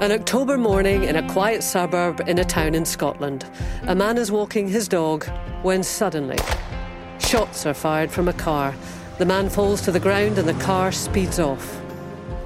An October morning in a quiet suburb in a town in Scotland. A man is walking his dog when suddenly shots are fired from a car. The man falls to the ground and the car speeds off.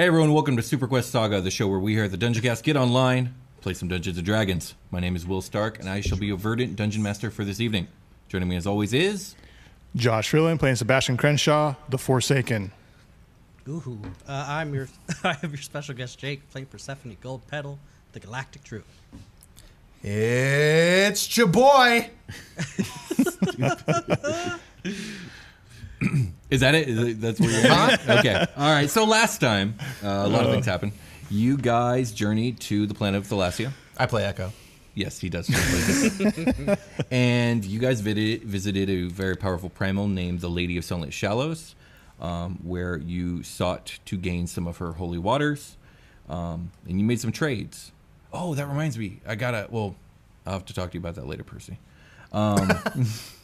Hey everyone, welcome to Super Quest Saga, the show where we here at the Dungeon Cast get online, play some Dungeons and Dragons. My name is Will Stark, and I shall be your verdant dungeon master for this evening. Joining me as always is Josh Freeland playing Sebastian Crenshaw, The Forsaken. Ooh, uh, I'm your, I have your special guest Jake playing Persephone Gold Petal, the Galactic Troop. It's your boy. Is that it? Is it that's where you're at? Okay. All right. So last time, uh, a lot of things happened. You guys journeyed to the planet of Thalassia. I play Echo. Yes, he does. and you guys visited, visited a very powerful primal named the Lady of Sunlit Shallows, um, where you sought to gain some of her holy waters, um, and you made some trades. Oh, that reminds me. I gotta. Well, I'll have to talk to you about that later, Percy. Ruh-roh.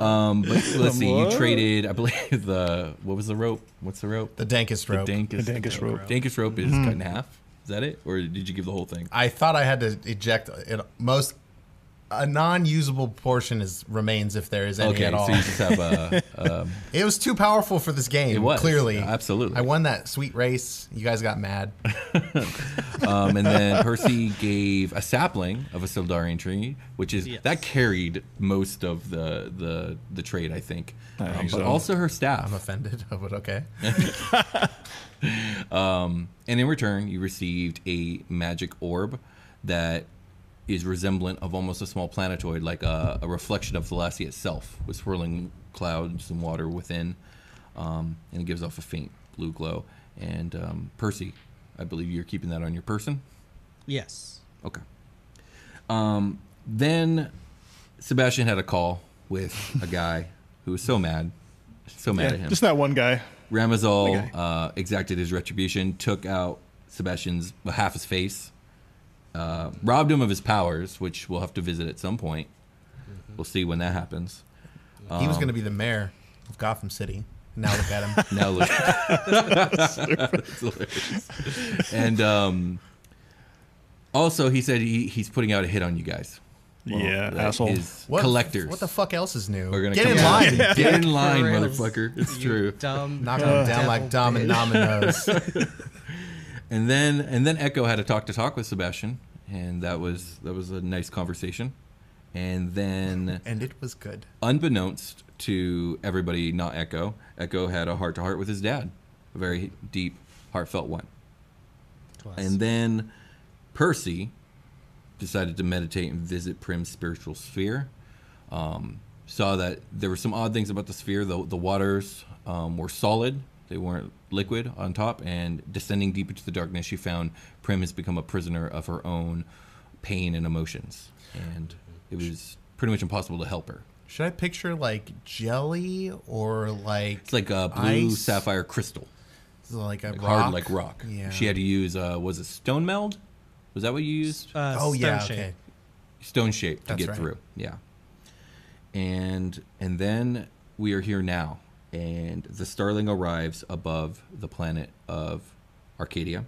Um, but let's see. You traded, I believe the what was the rope? What's the rope? the dankest rope. The dankest, The dankest rope. Dankest rope is cut in half. Is that it, or did you give the whole thing? I thought I had to eject it. Most a non-usable portion is remains if there is any Okay, at all. so you just have a. Um, it was too powerful for this game. It was, clearly, absolutely. I won that sweet race. You guys got mad. um, and then Percy gave a sapling of a Sildarian tree, which is Yes. that carried most of the the the trade, I think. I Um, think but so. also her staff. I'm offended, but okay. Um, and in return, you received a magic orb that is resemblant of almost a small planetoid, like a, a reflection of Thalassia itself, with swirling clouds and water within. Um, and it gives off a faint blue glow. And um, Percy, I believe you're keeping that on your person. Yes. Okay. Um, then Sebastian had a call with a guy who was so mad, so mad Yeah, at him. just that one guy. Ramazal Okay. uh, exacted his retribution, took out Sebastian's well, half his face, uh, robbed him of his powers, which we'll have to visit at some point. We'll see when that happens. he Um, was going to be the mayor of Gotham City. Now look at him. Now look, That's hilarious. and um, also he said he, he's putting out a hit on you guys. yeah, That asshole. is What, collectors. What the fuck else is new? We're gonna Get in down. line. Get in line, motherfucker. It's You true. Dumb. Knock him down devil like Dom and. Dominoes. And then and then Echo had a talk to talk with Sebastian, and that was that was a nice conversation. And then and it was good. unbeknownst to everybody not Echo, Echo had a heart to heart with his dad. A very deep, heartfelt one. And then Percy decided to meditate and visit Prim's spiritual sphere. Um, saw that there were some odd things about the sphere. The, the waters um, were solid, they weren't liquid on top. And descending deep into the darkness, she found Prim has become a prisoner of her own pain and emotions. And it was pretty much impossible to help her. Should I picture like jelly or like It's like a blue Ice. sapphire crystal, like a like rock? hard like rock. Yeah. She had to use, uh, was it stone meld? Was that what you used? Uh, oh yeah. stone shape. Okay. stone shape to That's get right. through. Yeah. And and then we are here now, and the Starling arrives above the planet of Arcadia,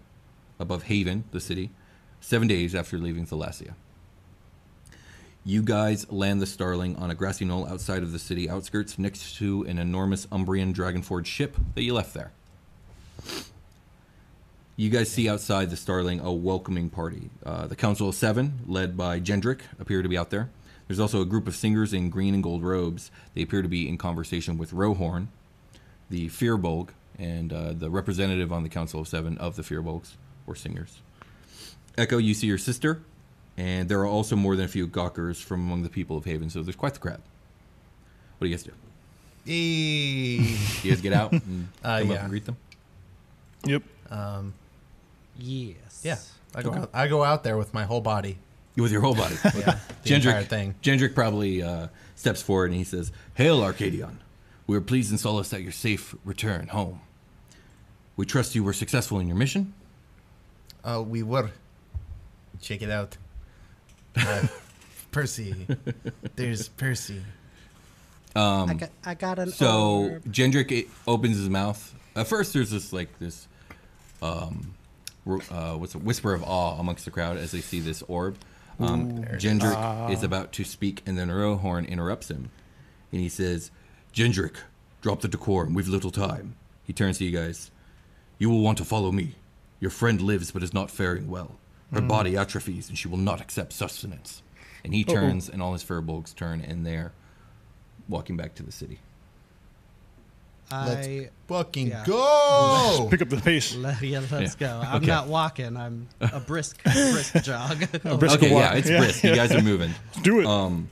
above Haven, the city, seven days after leaving Thalassia. You guys land the Starling on a grassy knoll outside of the city outskirts, next to an enormous Umbrian Dragonforge ship that you left there. You guys see outside the Starling a welcoming party. Uh, the Council of Seven, led by Gendrick, appear to be out there. There's also a group of singers in green and gold robes. They appear to be in conversation with Rohorn, the Fearbolg, and uh, the representative on the Council of Seven of the Firbolgs, or singers. Echo, you see your sister, and there are also more than a few gawkers from among the people of Haven, so there's quite the crowd. What do you guys do? Eee. You guys get out and Uh, come up and greet them? Yep. Um, Yes. Yeah, I go out, I go out there with my whole body. With your whole body. Yeah, the entire thing. Gendrick probably uh, steps forward and he says, Hail, Arcadion. We are pleased and solace at your safe return home. We trust you were successful in your mission. Uh, we were. Check it out. Uh, Percy. There's Percy. I got, I got an So orb. Gendrick it opens his mouth. At first, there's this like this, um, uh, what's a whisper of awe amongst the crowd as they see this orb. Um, Gendrick is about to speak, and then Rohorn interrupts him, and he says, "Gendrick, drop the decorum. We've little time." He turns to you guys. You will want to follow me. Your friend lives, but is not faring well. Her body atrophies, and she will not accept sustenance. And he turns, and all his firbolgs turn, and they're walking back to the city. Let's fucking yeah. go. Pick up the pace. let, yeah, let's Yeah. go. I'm Okay. not walking. I'm a brisk, brisk jog. brisk Okay, walk. yeah, it's Yeah. brisk. You guys are moving. Let's do it. Um,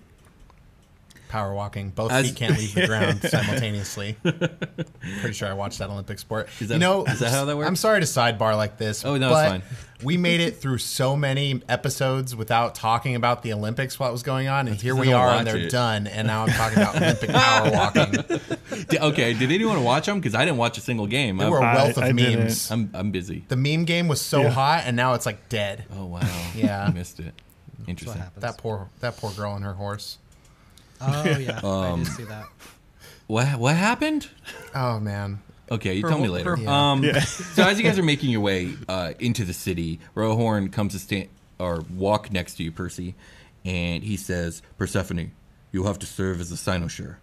Power walking. Both As- feet can't leave the ground simultaneously. Pretty sure I watched that Olympic sport. Is that- you know, is that how that works? I'm sorry to sidebar like this. Oh, no, it's fine. We made it through so many episodes without talking about the Olympics, what was going on, and here we are, and they're it. done, and now I'm talking about Olympic power walking. d- okay, did anyone watch them? Because I didn't watch a single game. There I'm, were a I- wealth of I memes. I'm, I'm busy. The meme game was so Yeah. hot, and now it's like dead. Oh wow. Yeah. I missed it. Interesting. That poor, that poor girl and her horse. Oh yeah, I Um, did see that. What what happened? Oh man, Okay, you Her tell me later. her- Um, Yeah. so as you guys are making your way uh, into the city, Rohorn comes to stand or walk next to you, Percy, and he says, "Persephone, you have to serve as a cynosure.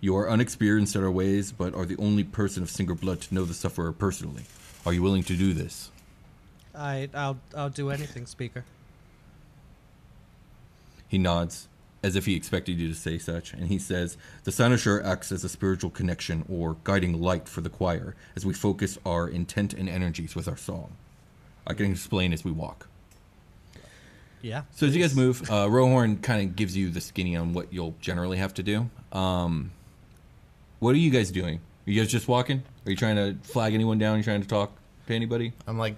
You are unexperienced in our ways, but are the only person of Singer blood to know the sufferer personally. Are you willing to do this?" I I'll I'll do anything, speaker. He nods, as if he expected you to say such, and he says, The cynosure acts as a spiritual connection or guiding light for the choir as we focus our intent and energies with our song. I can explain as we walk. Yeah. So as you guys move, uh, Rohorn kind of gives you the skinny on what you'll generally have to do. Um, what are you guys doing? Are you guys just walking? Are you trying to flag anyone down? Are you trying to talk to anybody? I'm like,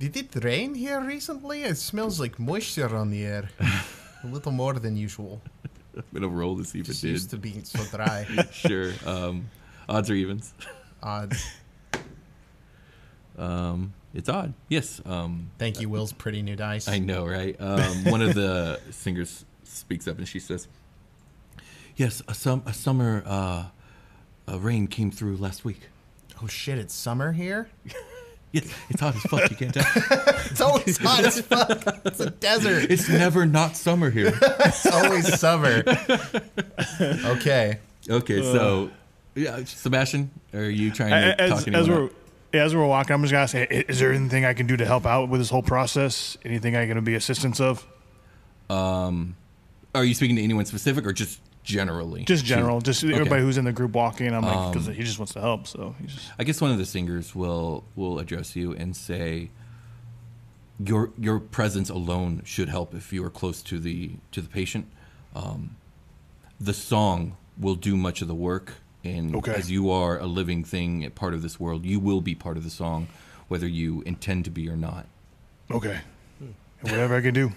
did it rain here recently? It smells like moisture on the air. A little more than usual. I'm gonna roll to see if it It did. used to be so dry. sure. Um, odds or evens. Odds. Um, it's odd. Yes. Um, Thank you, Will's pretty new dice. I know, right? Um, one of the singers speaks up and she says, "Yes, a, sum- a summer uh, a rain came through last week. Oh shit! It's summer here. Yes, it's hot as fuck. You can't tell. It's always hot as fuck. It's a desert. It's never not summer here. It's always summer. Okay. Okay, so yeah, Sebastian, are you trying to as, talk as anyone we're up? as we're walking, I'm just gonna say, is there anything I can do to help out with this whole process? Anything I can be assistance of? Um, Are you speaking to anyone specific or just generally? Just general, just Okay. everybody who's in the group walking. I'm like, because he just wants to help. So he's just I guess one of the singers will will address you and say your your presence alone should help if you are close to the to the patient. Um, the song will do much of the work, and Okay. as you are a living thing, a part of this world, you will be part of the song, whether you intend to be or not. okay. Whatever I can do.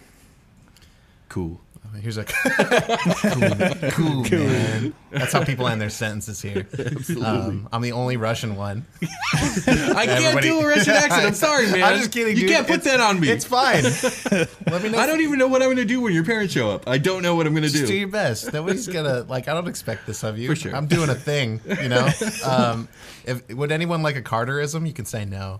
Cool. Here's a cool, cool, man. That's how people end their sentences here. Um, I'm the only Russian one. I can't Everybody- do a Russian accent. I'm sorry, man. I'm just kidding. You dude. can't put It's- that on me. It's fine. Let me know. I don't even know what I'm going to do when your parents show up. I don't know what I'm going to Just do do. your best. Nobody's gonna like. I don't expect this of you. For sure. I'm doing a thing. You know. Um, if would anyone like a Carterism? You can say no.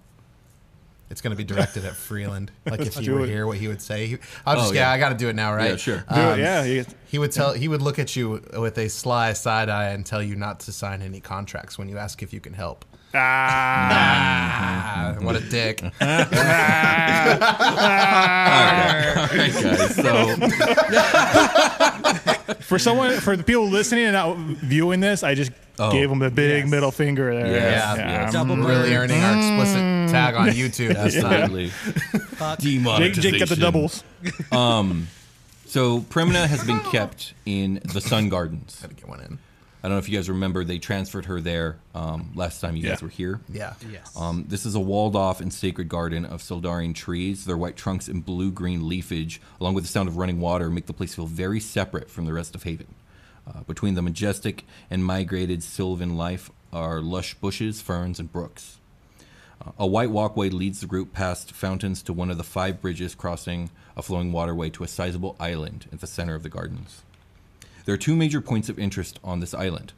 It's going to be directed at Freeland. Like if you were it. here, what he would say. He, I'll just Oh, yeah. yeah. I got to do it now, right? Yeah, sure. Do Um, it. Yeah. He, He would tell. He would look at you with a sly side eye and tell you not to sign any contracts when you ask if you can help. ah. Ah, what a dick. All right, guys. So For someone, for the people listening and not viewing this, I just Oh. gave him the big Yes. middle finger there. Yes, Yeah. yes. Double I'm really bird. earning our explicit tag on YouTube. absolutely. Fuck. Jake, Demonetization. Jake got the doubles. So Primina has been kept in the Sun Gardens. Gotta get one in. I don't know if you guys remember, they transferred her there um, last time you guys were here. Yeah. Yes. Um, this is a walled off and sacred garden of Sildarian trees. Their white trunks and blue green leafage, along with the sound of running water, make the place feel very separate from the rest of Haven. Uh, between the majestic and migrated sylvan life are lush bushes, ferns, and brooks. Uh, a white walkway leads the group past fountains to one of the five bridges crossing a flowing waterway to a sizable island at the center of the gardens. There are two major points of interest on this island.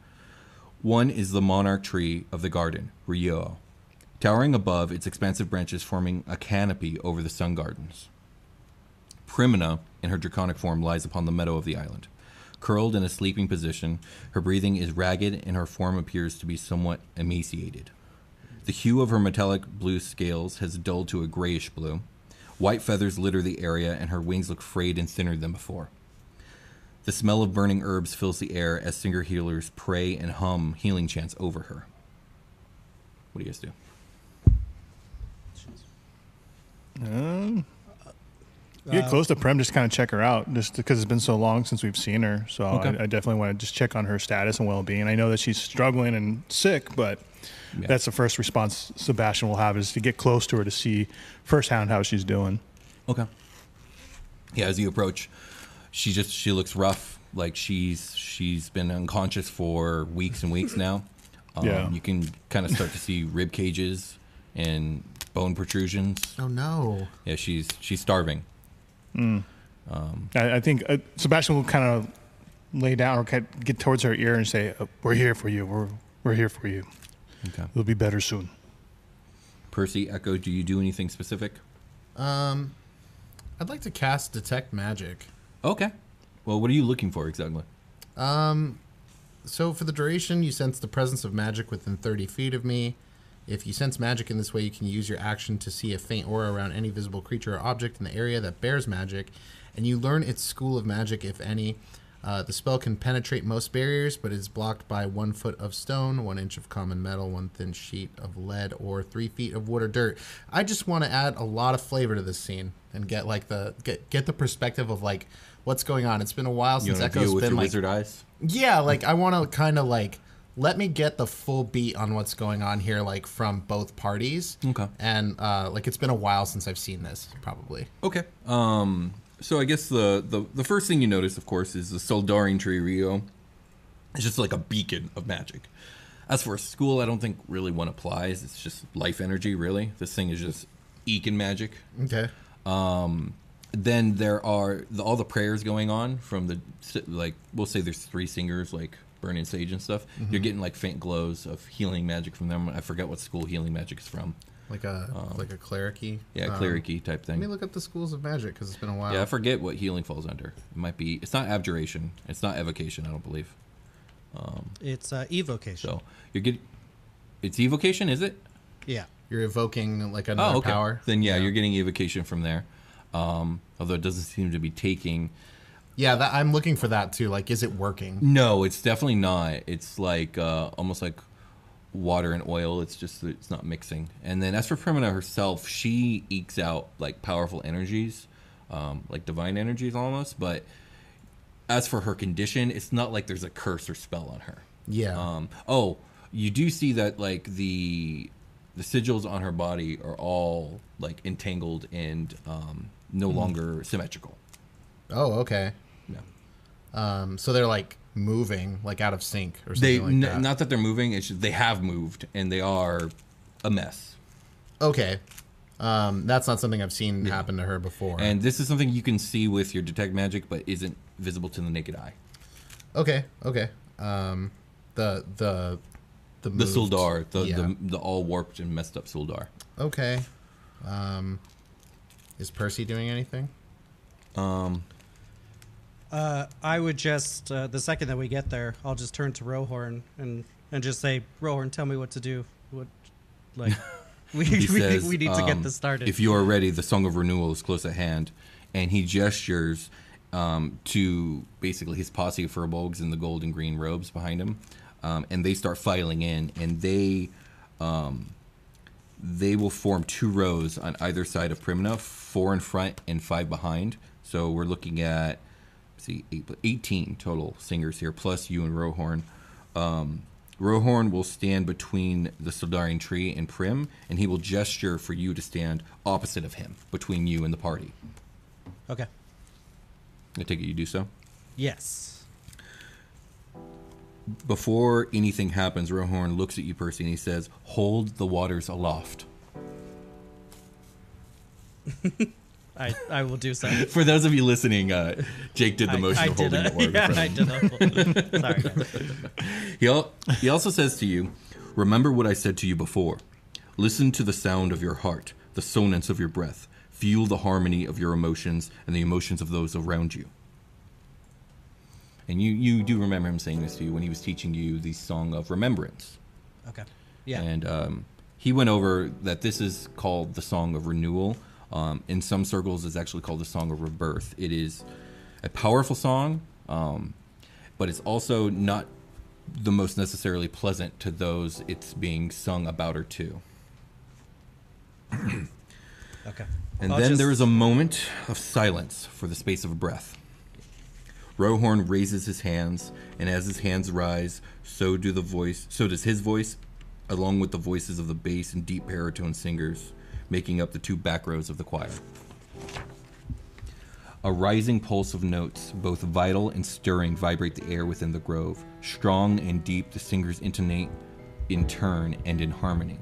One is the monarch tree of the garden, Rio, towering above its expansive branches forming a canopy over the sun gardens. Primina, in her draconic form, lies upon the meadow of the island. Curled in a sleeping position, her breathing is ragged and her form appears to be somewhat emaciated. The hue of her metallic blue scales has dulled to a grayish blue. White feathers litter the area, and her wings look frayed and thinner than before. The smell of burning herbs fills the air as singer healers pray and hum healing chants over her. What do you guys do? Um, get close to Prim, just kind of check her out, just because it's been so long since we've seen her. So Okay. I, I definitely want to just check on her status and well-being. I know that she's struggling and sick, but Yeah. that's the first response Sebastian will have is to get close to her to see firsthand how she's doing. Okay. Yeah, as you approach, she just she looks rough. Like she's she's been unconscious for weeks and weeks now. Um, Yeah. You can kind of start to see rib cages and bone protrusions. Oh no. Yeah, she's she's starving. I, I think uh, Sebastian will kind of lay down or kind of get towards her ear and say, uh, "We're here for you. We're we're here for you. Okay. It'll be better soon." Percy, Echo, do you do anything specific? Um, I'd like to cast detect magic. Okay. Well, what are you looking for exactly? Um, so for the duration, you sense the presence of magic within 30 feet of me. If you sense magic in this way, you can use your action to see a faint aura around any visible creature or object in the area that bears magic, and you learn its school of magic, if any. Uh, the spell can penetrate most barriers, but is blocked by one foot of stone, one inch of common metal, one thin sheet of lead, or three feet of wood or dirt. I just want to add a lot of flavor to this scene and get like the get get the perspective of like what's going on. It's been a while You since Echo's been like yeah, like I want to kind of like let me get the full beat on what's going on here, like from both parties. Okay. And uh, like it's been a while since I've seen this, probably. Okay. Um. So I guess the the, the first thing you notice, of course, is the Soldarian tree Rio. It's just like a beacon of magic. As for school, I don't think really one applies. It's just life energy, really. This thing is just eking magic. Okay. Um, Then there are the, all the prayers going on from the like. We'll say there's three singers like burning sage and stuff. You're getting like faint glows of healing magic from them. I forget what school healing magic is from. Like a like a clericy. Um, Yeah, Um, clericy type thing. Let me look up the schools of magic because it's been a while. Yeah, I forget what healing falls under. It might be. It's not abjuration. It's not evocation. I don't believe. It's uh, evocation. So you're getting. It's evocation, is it? Yeah. You're evoking like another Oh, okay. power. Then yeah, you're getting evocation from there. Um, although it doesn't seem to be taking. Yeah, that, I'm looking for that too. Like, is it working? No, it's definitely not. It's like uh, almost like water and oil. It's just it's not mixing. And then as for Primina herself, she ekes out like powerful energies, um, like divine energies almost. But as for her condition, it's not like there's a curse or spell on her. Yeah. Um, oh, you do see that like the the sigils on her body are all like entangled and um, no longer symmetrical. oh, okay. Um, so they're like moving, like out of sync or They something like n- that. not that they're moving; it's just they have moved and they are a mess. okay. Um, that's not something I've seen happen to her before. And this is something you can see with your detect magic, but isn't visible to the naked eye. Okay, okay. Um, the the the The Suldar, the, yeah. the the all warped and messed up Suldar. okay. Um, is Percy doing anything? Uh, I would just uh, the second that we get there, I'll just turn to Rohorn and and just say, Rohorn, tell me what to do. What, like, we we, says, we need to get um, this started. If you are ready, the Song of Renewal is close at hand, and he gestures um, to basically his posse of firbolgs in the gold and green robes behind him, um, and they start filing in, and they um, they will form two rows on either side of Primina, four in front and five behind. So we're looking at see eight, 18 total singers here, plus you and Rohorn. Um, Rohorn will stand between the Soldarian tree and Prim, and he will gesture for you to stand opposite of him, between you and the party. Okay. I take it you do so? Yes. Before anything happens, Rohorn looks at you, Percy, and he says, Hold the waters aloft. I, I will do so. For those of you listening, uh, Jake did the I, motion I of holding the orb. yeah, I did. A, sorry. guys. He, al- he also says to you, Remember what I said to you before. Listen to the sound of your heart, the sonance of your breath. Feel the harmony of your emotions and the emotions of those around you. And you, you do remember him saying this to you when he was teaching you the song of remembrance. Okay. Yeah. And um, he went over that this is called the Song of Renewal. Um, in some circles, it's actually called the Song of Rebirth. It is a powerful song, um, but it's also not the most necessarily pleasant to those it's being sung about or to. okay. And I'll then just- there is a moment of silence for the space of a breath. Rohorn raises his hands, and as his hands rise, so do the voice. So does his voice, along with the voices of the bass and deep baritone singers, making up the two back rows of the choir. A rising pulse of notes, both vital and stirring, vibrate the air within the grove. Strong and deep, the singers intonate in turn and in harmony.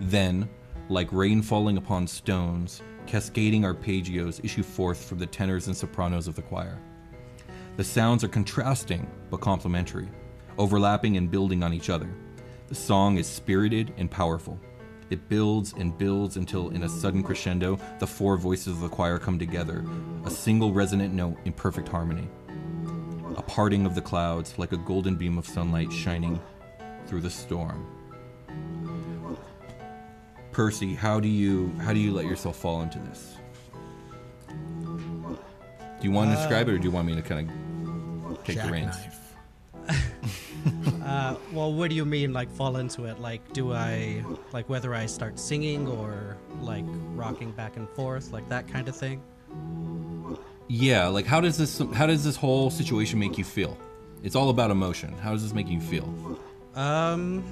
Then, like rain falling upon stones, cascading arpeggios issue forth from the tenors and sopranos of the choir. The sounds are contrasting but complementary, overlapping and building on each other. The song is spirited and powerful. It builds and builds until, in a sudden crescendo, the four voices of the choir come together, a single resonant note in perfect harmony. A parting of the clouds, like a golden beam of sunlight shining through the storm. Percy, how do you how do you let yourself fall into this? Do you want to describe it, or do you want me to kind of take the reins? Jackknife. Uh, well, what do you mean, like fall into it? Like, do I like whether I start singing or like rocking back and forth, like that kind of thing? Yeah, like how does this how does this whole situation make you feel? It's all about emotion. How does this make you feel? Um,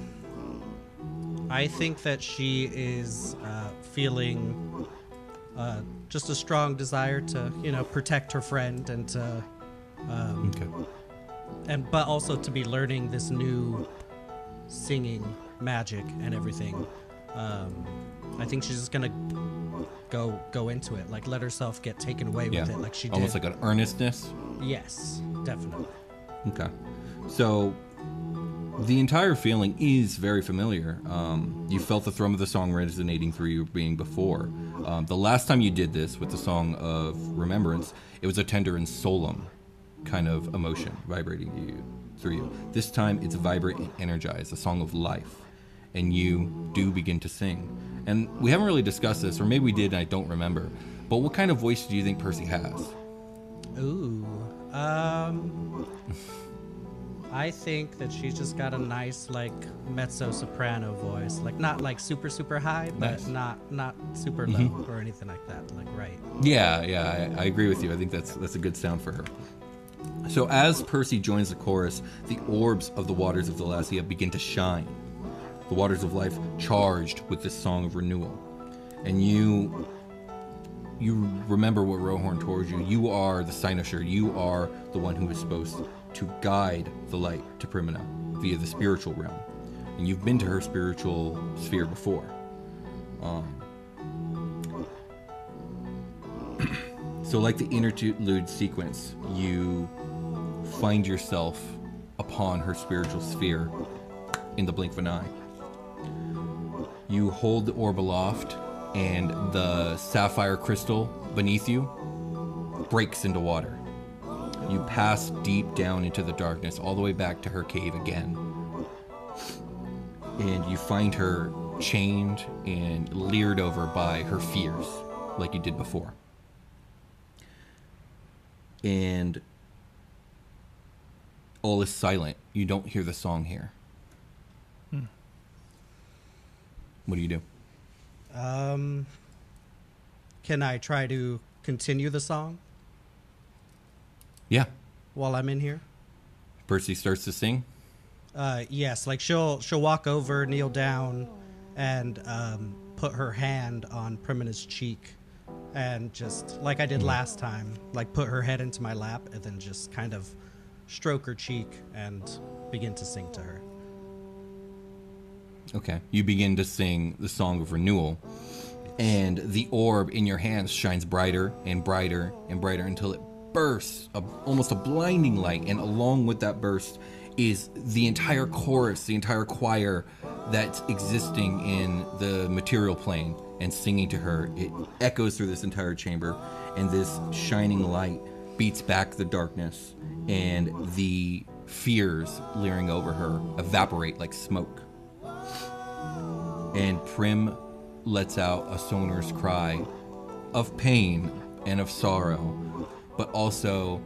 I think that she is uh, feeling uh, just a strong desire to, you know, protect her friend and to, um, Okay. And but also to be learning this new singing magic and everything. Um, I think she's just gonna go go into it, like let herself get taken away Yeah. with it, like she did. Almost like an earnestness. yes, definitely. Okay. So the entire feeling is very familiar. Um, you felt the thrum of the song resonating through your being before. Um, the last time you did this with the song of remembrance, it was a tender and solemn kind of emotion vibrating you through you. This time it's vibrant and energized, a song of life. And you do begin to sing. And we haven't really discussed this, or maybe we did and I don't remember. But what kind of voice do you think Percy has? Ooh. Um I think that she's just got a nice like mezzo soprano voice. Like not like super super high, but Nice. not not super low or anything like that. Like right. Yeah, yeah, I, I agree with you. I think that's that's a good sound for her. So as Percy joins the chorus, the orbs of the waters of Thalassia begin to shine. The waters of life charged with this song of renewal. And you you remember what Rohorn told you. You are the Cynosure. You are the one who is supposed to guide the light to Primina via the spiritual realm. And you've been to her spiritual sphere before. Um, So, like the interlude sequence, you find yourself upon her spiritual sphere in the blink of an eye. You hold the orb aloft, and the sapphire crystal beneath you breaks into water. You pass deep down into the darkness, all the way back to her cave again. And you find her chained and leered over by her fears, like you did before and all is silent. You don't hear the song here. What do you do? Um can I try to continue the song Yeah. while I'm in here? Percy starts to sing. Uh, yes, like she'll she'll walk over, kneel down, and um, put her hand on Primina's cheek, and just like I did hmm. last time, like put her head into my lap, and then just kind of stroke her cheek and begin to sing to her. Okay. You begin to sing the song of renewal, and the orb in your hands shines brighter and brighter and brighter until it bursts, a, almost a blinding light. And along with that burst is the entire chorus, the entire choir that's existing in the material plane and singing to her. It echoes through this entire chamber, and this shining light beats back the darkness, and the fears leering over her evaporate like smoke and Prim lets out a sonorous cry of pain and of sorrow, but also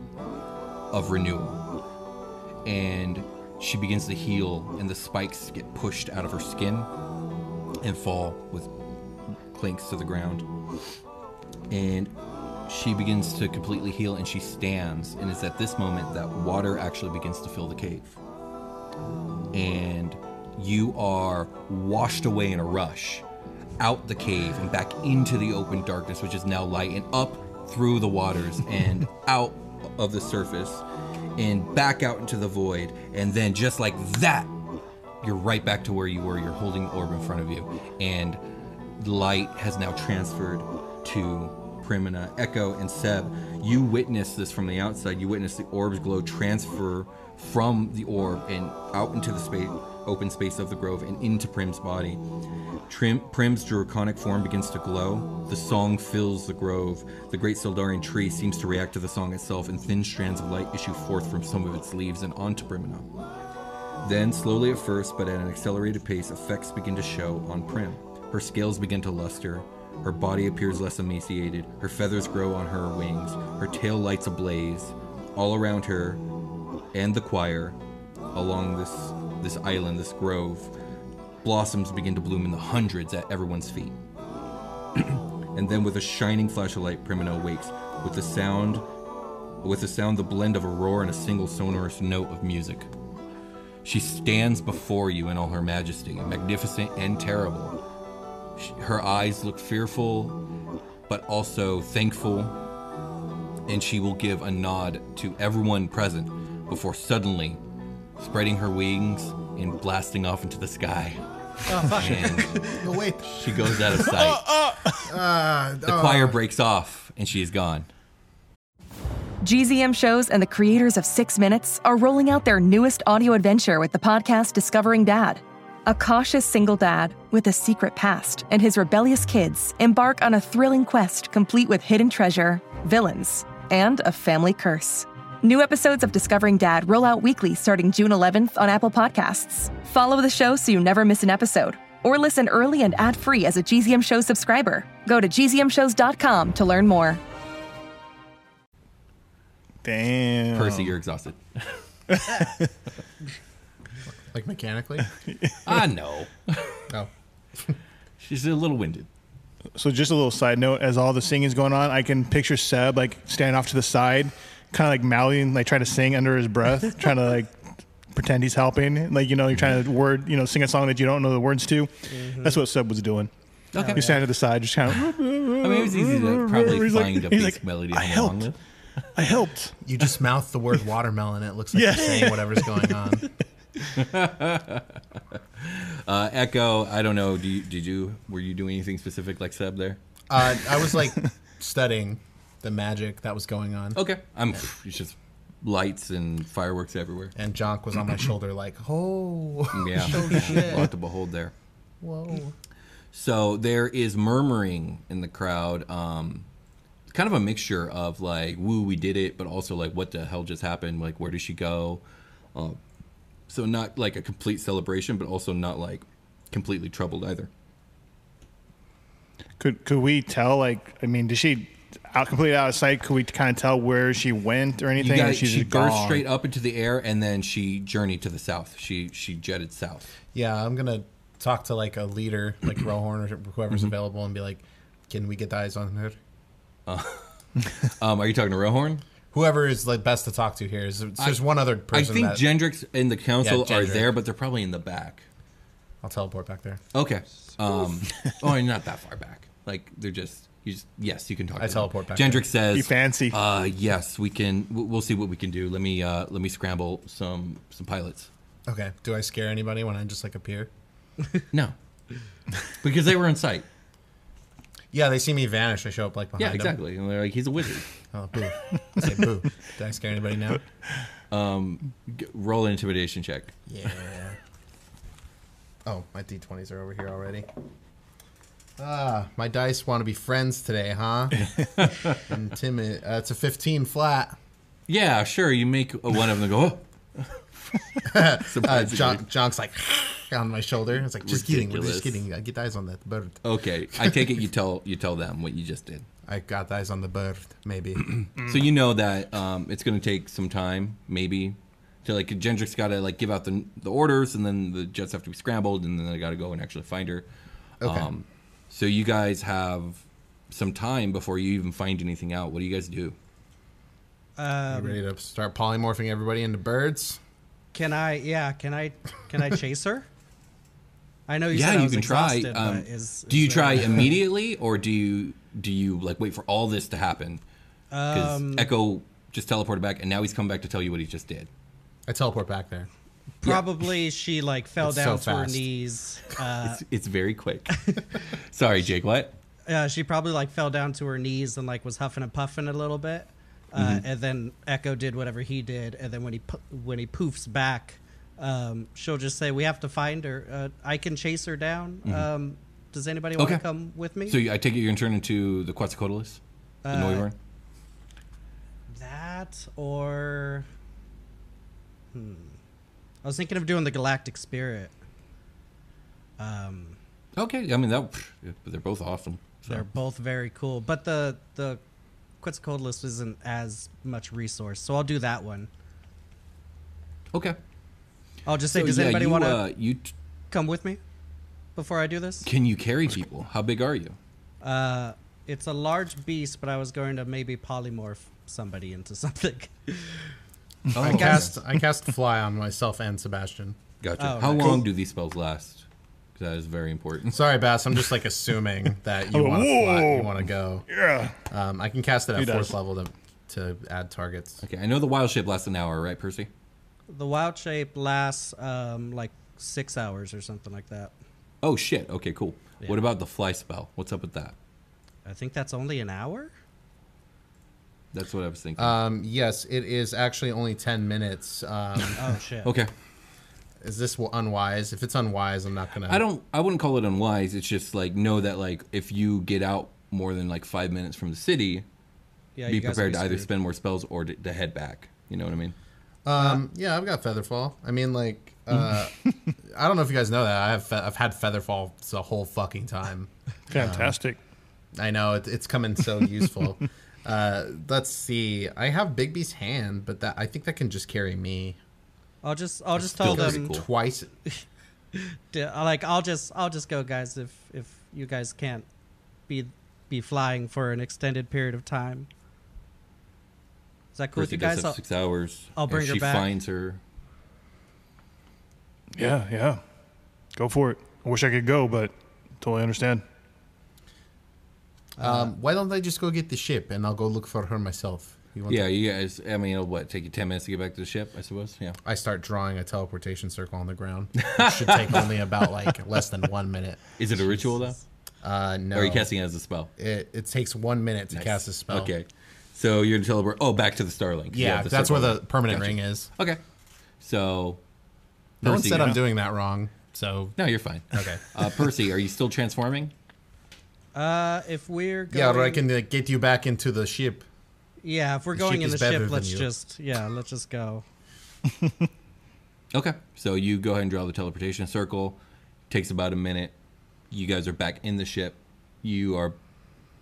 of renewal. And she begins to heal, and the spikes get pushed out of her skin and fall with clinks to the ground. And she begins to completely heal, and she stands. And it's at this moment that water actually begins to fill the cave. And you are washed away in a rush out the cave and back into the open darkness, which is now light, and up through the waters and out of the surface and back out into the void. And then, just like that, you're right back to where you were. You're holding the orb in front of you. And light has now transferred to Primina, Echo, and Seb. You witness this from the outside. You witness the orb's glow transfer from the orb and out into the space, open space of the grove and into Prim's body. Trim, Prim's draconic form begins to glow. The song fills the grove. The great Sildarian tree seems to react to the song itself, and thin strands of light issue forth from some of its leaves and onto Primina. Then, slowly at first, but at an accelerated pace, effects begin to show on Prim. Her scales begin to luster. Her body appears less emaciated. Her feathers grow on her wings. Her tail lights ablaze. All around her and the choir, along this this island, this grove, blossoms begin to bloom in the hundreds at everyone's feet. and then, with a shining flash of light, Primina wakes with the sound, with the sound, the blend of a roar and a single sonorous note of music. She stands before you in all her majesty, magnificent and terrible. She, her eyes look fearful, but also thankful, and she will give a nod to everyone present before suddenly spreading her wings and blasting off into the sky. And No, wait. she goes out of sight. Uh, The choir breaks off, and she is gone. GZM shows and the creators of Six Minutes are rolling out their newest audio adventure with the podcast Discovering Dad. A cautious single dad with a secret past and his rebellious kids embark on a thrilling quest complete with hidden treasure, villains, and a family curse. New episodes of Discovering Dad roll out weekly starting June 11th on Apple Podcasts. Follow the show so you never miss an episode, or listen early and ad free as a GZM Show subscriber. Go to gzmshows.com to learn more. Damn. Percy, you're exhausted. Like mechanically? Ah, I know. Oh. She's a little winded. So just a little side note, as all the singing's going on, I can picture Seb like standing off to the side, kind of like mouthing, like trying to sing under his breath, trying to like pretend he's helping. Like you know, you're trying to word, you know, sing a song that you don't know the words to. Mm-hmm. That's what Seb was doing. Okay. He's standing to the side, just kind of. I mean, it was easy to probably He's like- find a he's basic like, melody to I hum along helped. with. I helped. You just mouth the word watermelon. It looks like Yeah. you're saying whatever's going on. Uh, Echo, I don't know. Do you, did you were you doing anything specific like Seb there? Uh, I was like studying the magic that was going on. Okay, I'm. It's just lights and fireworks everywhere. And Jonk was on my shoulder, like, oh, Yeah, oh a lot to behold there. Whoa. So there is murmuring in the crowd. Um, kind of a mixture of like, "Woo, we did it," but also like, "What the hell just happened? Like, where did she go?" Uh, so not like a complete celebration, but also not like completely troubled either. Could could we tell? Like, I mean, did she out completely out of sight? Could we kind of tell where she went or You anything? or she's she just burst straight up into the air, and then she journeyed to the south. She she jetted south. Yeah, I'm gonna talk to like a leader, like Rohorn or whoever's Mm-hmm. available, and be like, "Can we get eyes on her?" Um, are you talking to Rohorn? Whoever is like best to talk to here is there's one other person. I think that Gendrix and the council Yeah, are there, but they're probably in the back. I'll teleport back there. Okay. Um, oh, not that far back. Like they're just. You just yes, you can talk. I to teleport them. back Gendrix says, You fancy. Uh, yes, we can. We'll see what we can do. Let me uh, let me scramble some some pilots. Okay. Do I scare anybody when I just like appear? No, because they were in sight. Yeah, they see me vanish. I show up like behind Yeah, them. exactly. And they're like, he's a wizard. Oh, boo. I say boo. Did I scare anybody now? G- roll an intimidation check. Yeah. Oh, my d20s are over here already. Ah, my dice want to be friends today, huh? Intimid. Uh, it's a 15 flat. Yeah, sure. You make one of them go. Oh. Uh, John, John's like on my shoulder. It's like just kidding. We're just kidding. I get eyes on that bird. Okay, I take it you tell you tell them what you just did. I got eyes on the bird. Maybe. So you know that um, it's going to take some time, maybe, to like Gendrix got to like give out the the orders, and then the jets have to be scrambled, and then they got to go and actually find her. Okay. Um, so you guys have some time before you even find anything out. What do you guys do? you Um, ready to start polymorphing everybody into birds? Can I? Yeah. Can I? Can I chase her? I know you yeah, said I you was can try. Um, but is, do you there- try immediately, or do you do you like wait for all this to happen? Because Um, Echo just teleported back, and now he's come back to tell you what he just did. I teleport back there. Probably she like fell It's down so to her knees. Uh, It's, it's very quick. Sorry, Jake. What? uh, she probably like fell down to her knees and like was huffing and puffing a little bit. Uh, Mm-hmm. And then Echo did whatever he did, and then when he po- when he poofs back, um, she'll just say, "We have to find her. Uh, I can chase her down. Um, does anybody want Mm-hmm. Okay. to come with me?" So I take it you're gonna turn into the Quetzalcoatlus, the Uh, Noivern? That or hmm. I was thinking of doing the Galactic Spirit. Um, Okay, I mean that. They're both awesome. So. they're both very cool, but the the Quetzalcoatlus isn't as much resource, so I'll do that one. Okay. I'll just say, So, does yeah, anybody want to uh, you t- come with me before I do this? can you carry people? How big are you? Uh, it's a large beast, but I was going to maybe polymorph somebody into something. Oh, I cast I cast fly on myself and Sebastian. Gotcha. Oh, How nice. long do these spells last? 'Cause That is very important. Sorry, Bass. I'm just like assuming that you want to fly. You want to go. Yeah. Um, I can cast it He at fourth does. level to to add targets. Okay, I know the wild shape lasts an hour, right, Percy? The wild shape lasts um, like six hours or something like that. Oh shit. Okay, cool. Yeah. What about the fly spell? What's up with that? I think that's only an hour. That's what I was thinking. Um, yes, it is actually only ten minutes. Um, Oh shit. okay. is this unwise? If it's unwise, I'm not gonna. I don't. I wouldn't call it unwise. It's just like know that like if you get out more than like five minutes from the city, Yeah, be you guys prepared to either spend more spells or to, to head back. You know what I mean? Um, yeah, I've got Featherfall. I mean, like, uh, I don't know if you guys know that I have fe- I've had Featherfall the whole fucking time. Fantastic. I know it, it's coming so useful. Uh, let's see. I have Bigby's hand, but that I think that can just carry me I'll just I'll just tell them cool. twice. like I'll just I'll just go guys if if you guys can't be be flying for an extended period of time. Is that cool with Percy you does guys? have I'll, six hours. I'll and bring her she back. finds her. Yeah, yeah. Go for it. I wish I could go, but totally understand. Um, why don't I just go get the ship and I'll go look for her myself? You want Yeah, you guys. I mean, it'll what take you ten minutes to get back to the ship? I suppose. Yeah. I start drawing a teleportation circle on the ground. It should take only about like less than one minute. Is it a ritual though? Uh, no, Or are you casting it as a spell? It, it takes one minute to Nice. cast a spell. Okay. So you're gonna teleport. Oh, back to the Starling. You Yeah, the that's where the permanent Gotcha. ring is. Okay. So. No one Percy, said you I'm know- doing that wrong. So No, you're fine. Okay. Uh, Percy, are you still transforming? uh, if we're going, yeah, or I can uh, get you back into the ship. yeah, if we're The going ship in the is better ship, than let's you. just yeah, let's just go. Okay. So you go ahead and draw the teleportation circle. Takes about a minute. You guys are back in the ship. You are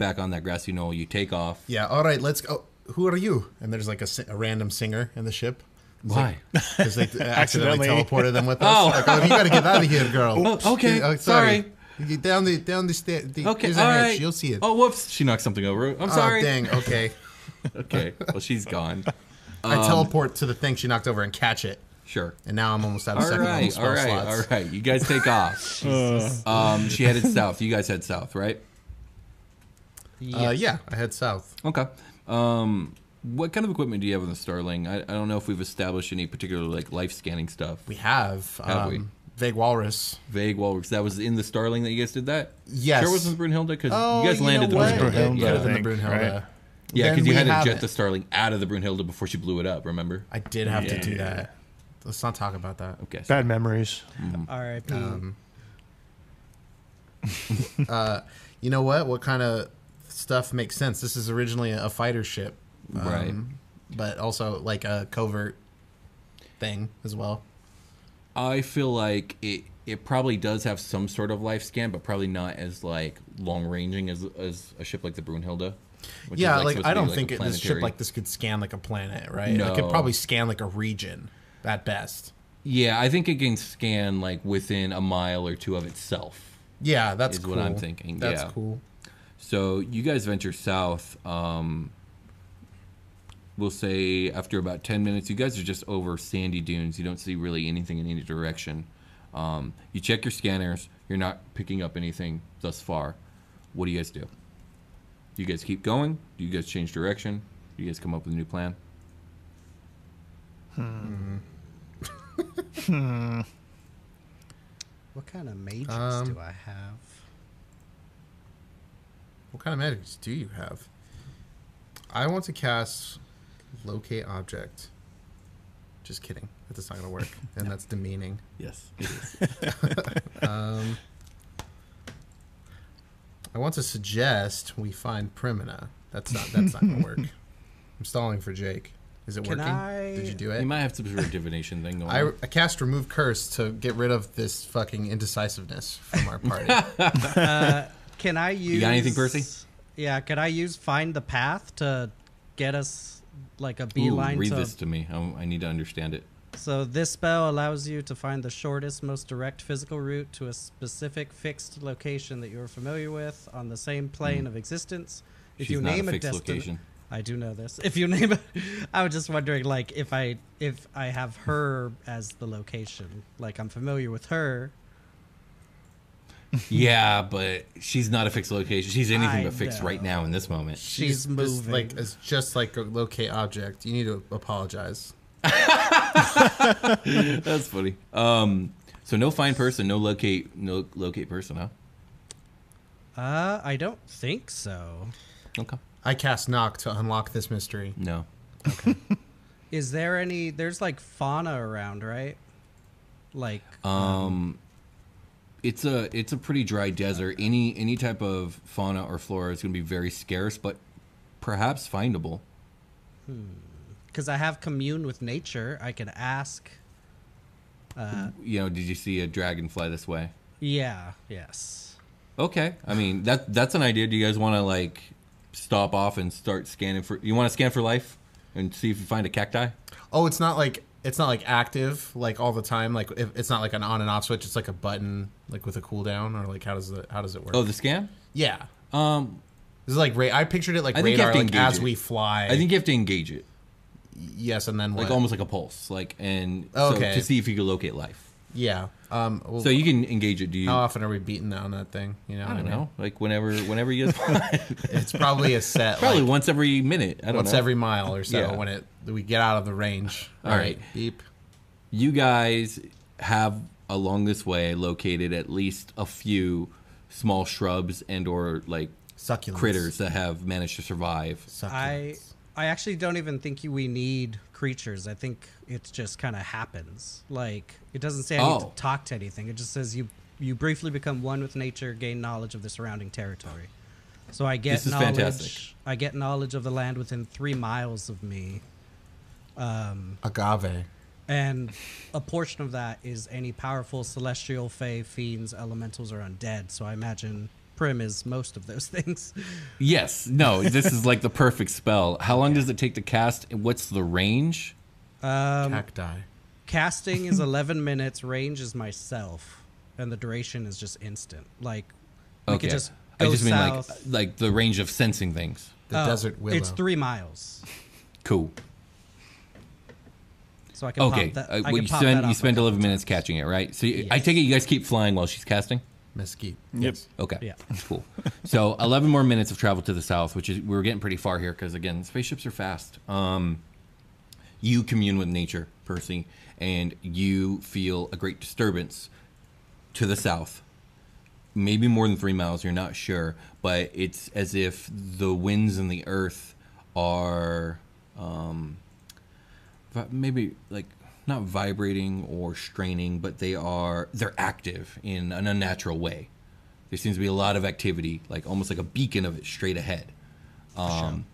back on that grassy knoll. You take off. Yeah. All right, let's go. Who are you? And there's like a, a random singer in the ship. Why? Because they accidentally Accidentally. teleported them with us. Oh. Like, oh, you got to get out of here, girl. Oh, okay. Uh, Sorry. You get down the down the stairs. Okay. There's all hatch. You'll see it. Oh, whoops! She knocked something over. I'm Oh, sorry. dang. Okay. Okay. Well, she's gone. I teleport to the thing she knocked over and catch it, Sure. and now I'm almost out of All second level right. spell All right. slots. All right. You guys take off. um, she headed south. You guys head south, right? Uh, yeah, I head south. Okay. Um, what kind of equipment do you have on the Starling? I, I don't know if we've established any particular like life scanning stuff. We have, Have um, we? Vague Walrus. Vague Walrus. That was in the Starling that you guys did that. Yes. Sure wasn't Brunhilde because Oh, you guys you landed know the what? Brunhilde. Brunhilde, Yeah, Better than the Brunhilde. right? yeah, because you had to jet it. the Starling out of the Brunhilde before she blew it up. Remember? I did have to do that. Let's not talk about that. Okay. so- Bad memories. R.I.P. Um, uh, you know what? What kind of stuff makes sense? This is originally a fighter ship, um, Right. But also like a covert thing as well. I feel like it it probably does have some sort of life scan, but probably not as like long ranging as as a ship like the Brunhilde. yeah, like, supposed I don't like, a think it, this ship like this could scan like a planet, right? It could probably scan like a region at best. Yeah, I think it can scan like within a mile or two of itself. Yeah, that's Is cool. what I'm thinking, That's yeah. cool. So you guys venture south. Um, we'll say after about ten minutes, you guys are just over sandy dunes. You don't see really anything in any direction. Um, you check your scanners. You're not picking up anything thus far. What do you guys do? Do you guys keep going? Do you guys change direction? Do you guys come up with a new plan? Hmm. hmm. What kind of mages Um, do I have? What kind of magics do you have? I want to cast locate object. Just kidding. That's not gonna work, and that's demeaning. Yes. Um, I want to suggest we find Primina. That's not. That's not gonna work. I'm stalling for Jake. Is it Can working? I- Did you do it? you might have some sort of divination thing going I. I cast remove curse to get rid of this fucking indecisiveness from our party. Uh, can I use? got anything, Percy? Yeah, could I use find the path to get us like a Ooh, beeline read to? this to me. I, I need to understand it. So this spell allows you to find the shortest, most direct physical route to a specific fixed location that you are familiar with on the same plane hmm. of existence. If. She's you name a fixed destin- location. I do know this. If you name, I was just wondering, like, if I if I have her as the location, like I'm familiar with her. Yeah, but she's not a fixed location. She's anything I but fixed know. right now in this moment. She's just moving. like it's just like a locate object. You need to apologize. That's funny. Um, so no find person, no locate, no locate person, huh? Uh, I don't think so. Okay. I cast knock to unlock this mystery. No. Okay. Is there any? There's like fauna around, right? Like, Um, it's a it's a pretty dry desert. Any any type of fauna or flora is going to be very scarce, but perhaps findable. because I have commune with nature, I could ask. Uh, You know, did you see a dragonfly this way? yeah. Yes. Okay. I mean that that's an idea. Do you guys want to like stop off and start scanning for? You want to scan for life and see if you find a cacti? Oh, it's not like it's not like active like all the time. Like if, it's not like an on and off switch. It's like a button like with a cooldown or like how does it how does it work? Oh, the scan. yeah. Um, This is like ra- I pictured it like I think you have radar like as it. we fly. I think you have to engage it. yes, and then what? like almost like a pulse, like and Oh, so to see if you can locate life. Yeah. Um. well, So you can engage it. Do you? how often are we beating on that thing? You know. I don't mean? know. Like whenever, whenever you guys. It's probably a set. Probably like, once every minute. I don't once know. every mile or so Yeah. when it we get out of the range. All right. Beep. You guys have along this way located at least a few small shrubs and or like Succulents. critters that have managed to survive. I Succulents. I actually don't even think we need creatures. I think it just kind of happens. Like it doesn't say I need Oh. to talk to anything. It just says you you briefly become one with nature, gain knowledge of the surrounding territory. So I get This is knowledge. fantastic. I get knowledge of the land within three miles of me. Um, Agave. and a portion of that is any powerful celestial, fey, fiends, elementals, or undead. So I imagine Prim is most of those things. Yes. No. This is like the perfect spell. How long does it take to cast? and What's the range? Um, Cacti. Casting is 11 minutes. Range is myself, and the duration is just instant. Like we Okay. could just I go just mean south. like like the range of sensing things. The Oh, desert willow. It's three miles, Cool. so I can Okay. Pop that, uh, I well, can you pop spend that you spend 11 minutes catching it, right? So you, I take it you guys keep flying while she's casting. Mesquite. Yep. Okay. Yeah. Cool. So 11 more minutes of travel to the south, which is we're getting pretty far here because again, spaceships are fast. Um, you commune with nature, Percy, and you feel a great disturbance to the south. Maybe more than three miles. You're not sure, but it's as if the winds and the earth are um, vi- maybe like not vibrating or straining, but they are they're active in an unnatural way. There seems to be a lot of activity, like almost like a beacon of it straight ahead. Um,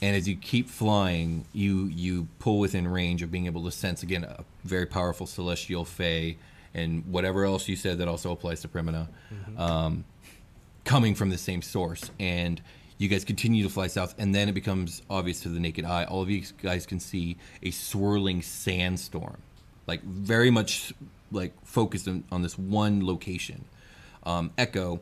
and as you keep flying, you you pull within range of being able to sense again a very powerful celestial fey and whatever else you said that also applies to Primina, um, coming from the same source. And you guys continue to fly south, and then it becomes obvious to the naked eye. All of you guys can see a swirling sandstorm, like very much like focused on, on this one location. Um, Echo,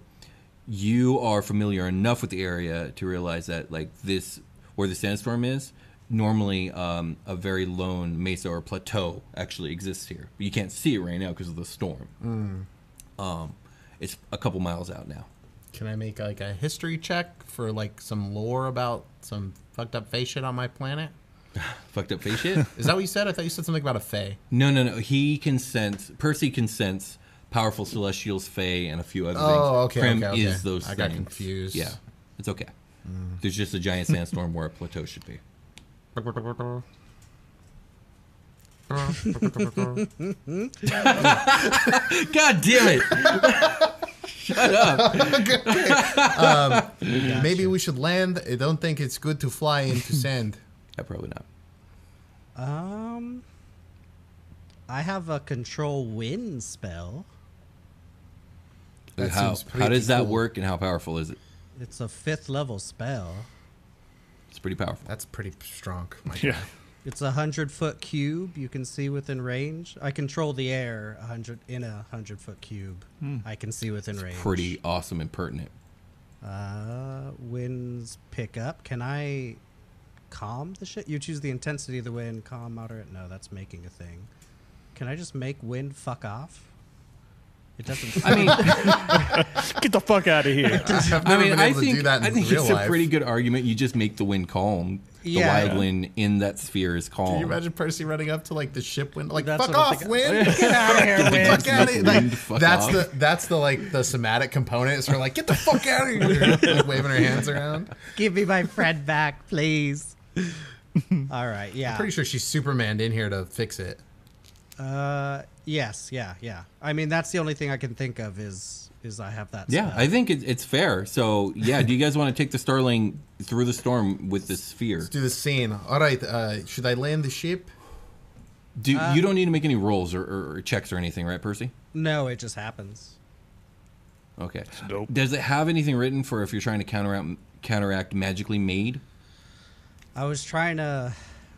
you are familiar enough with the area to realize that like this where the sandstorm is normally um, a very lone mesa or plateau actually exists here but you can't see it right now because of the storm um, it's a couple miles out now Can I make like a history check for like some lore about some fucked up face shit on my planet? fucked up face shit Is that what you said? I thought you said something about a fae. no no no he can sense percy can sense powerful celestials fey and a few other Oh, things okay, Prim okay, okay. is those I got confused. yeah it's okay mm. there's just a giant sandstorm where a plateau should be god damn it shut up Maybe we should land. I don't think it's good to fly into sand. yeah, probably not Um, I have a control wind spell. That how, seems how pretty does that cool. work and how powerful is it? It's a fifth level spell. It's pretty powerful. That's pretty strong. Yeah. It's a hundred foot cube you can see within range. I control the air a hundred in a hundred foot cube. I can see within range. Pretty awesome and pertinent. Uh, winds pick up. Can I calm the shit? You choose the intensity of the wind. Calm, moderate. No, that's making a thing. Can I just make wind fuck off? It doesn't. I mean, Get the fuck out of here. I've I mean, been I able think do that in I think real it's life. a pretty good argument. You just make the wind calm. The wild wind in that sphere is calm. Can you imagine Percy running up to like the ship window, like That's "fuck off, wind, Get out of here, wind. fuck out of here!" Like, fuck that's off. the that's the like the somatic component. Is her like, "Get the fuck out of here!" like waving her hands around. Give me my friend back, please. All right. Yeah. I'm Pretty sure she's Superman in here to fix it. Uh, yes, yeah, yeah. I mean, that's the only thing I can think of is is I have that. Yeah, spell. I think it, it's fair. So, yeah, do you guys want to take the Starling through the storm with this sphere? Let's do the scene. All right, uh, should I land the ship? Do Uh, you don't need to make any rolls or, or, or checks or anything, right, Percy? no, it just happens. Okay. dope. Does it have anything written for if you're trying to counteract counteract magically made? I was trying to,